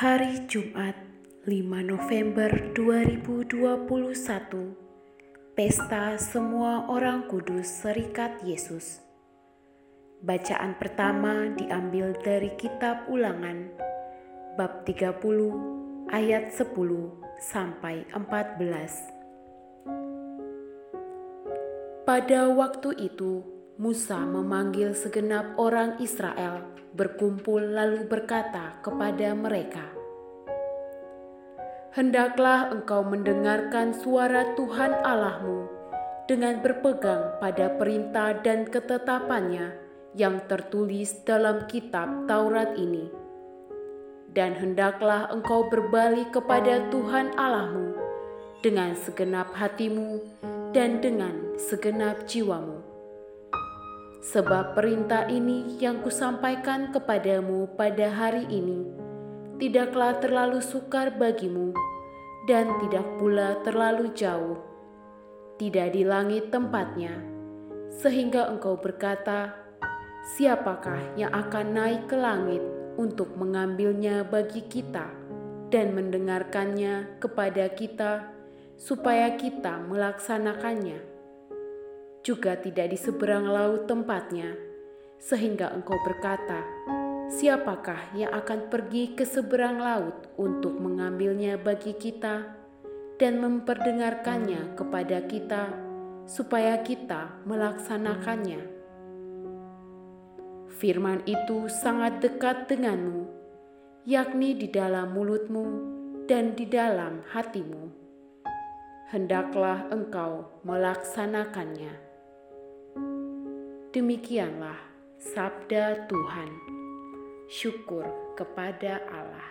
Hari Jumat 5 November 2021 Pesta Semua Orang Kudus Serikat Yesus. Bacaan pertama diambil dari kitab Ulangan bab 30 ayat 10 sampai 14 Pada waktu itu Musa memanggil segenap orang Israel berkumpul lalu berkata kepada mereka, Hendaklah engkau mendengarkan suara Tuhan Allahmu dengan berpegang pada perintah dan ketetapannya yang tertulis dalam kitab Taurat ini. Dan hendaklah engkau berbalik kepada Tuhan Allahmu dengan segenap hatimu dan dengan segenap jiwamu Sebab perintah ini yang kusampaikan kepadamu pada hari ini tidaklah terlalu sukar bagimu dan tidak pula terlalu jauh, tidak di langit tempatnya, sehingga engkau berkata, Siapakah yang akan naik ke langit untuk mengambilnya bagi kita dan mendengarkannya kepada kita, supaya kita melaksanakannya? Juga tidak di seberang laut tempatnya, sehingga engkau berkata, Siapakah yang akan pergi ke seberang laut untuk mengambilnya bagi kita dan memperdengarkannya kepada kita, supaya kita melaksanakannya? Firman itu sangat dekat denganmu, yakni di dalam mulutmu dan di dalam hatimu. Hendaklah engkau melaksanakannya. Demikianlah sabda Tuhan. Syukur kepada Allah.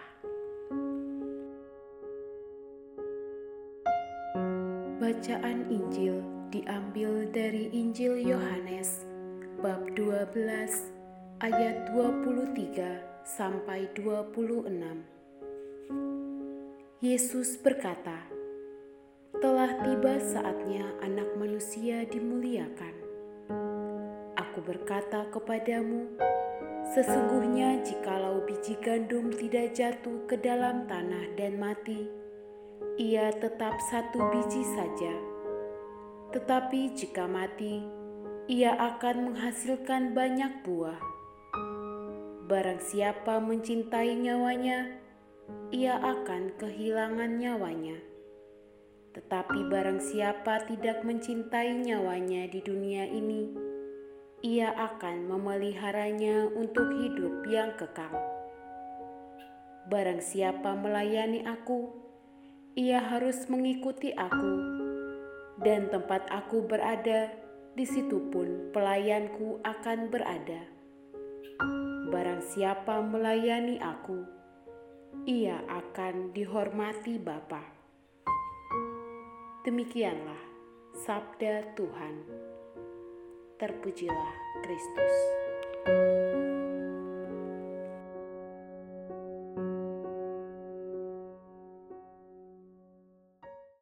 Bacaan Injil diambil dari Injil Yohanes bab 12 ayat 23 sampai 26. Yesus berkata, "Telah tiba saatnya Anak Manusia dimuliakan." Aku berkata kepadamu, sesungguhnya jikalau biji gandum tidak jatuh ke dalam tanah dan mati, ia tetap satu biji saja. Tetapi jika mati, ia akan menghasilkan banyak buah. Barang siapa mencintai nyawanya, ia akan kehilangan nyawanya. Tetapi barang siapa tidak mencintai nyawanya di dunia ini, ia akan memeliharanya untuk hidup yang kekal. Barang siapa melayani aku, ia harus mengikuti aku, dan tempat aku berada, di situ pun pelayanku akan berada. Barang siapa melayani aku, ia akan dihormati Bapa. Demikianlah sabda Tuhan terpujilah Kristus.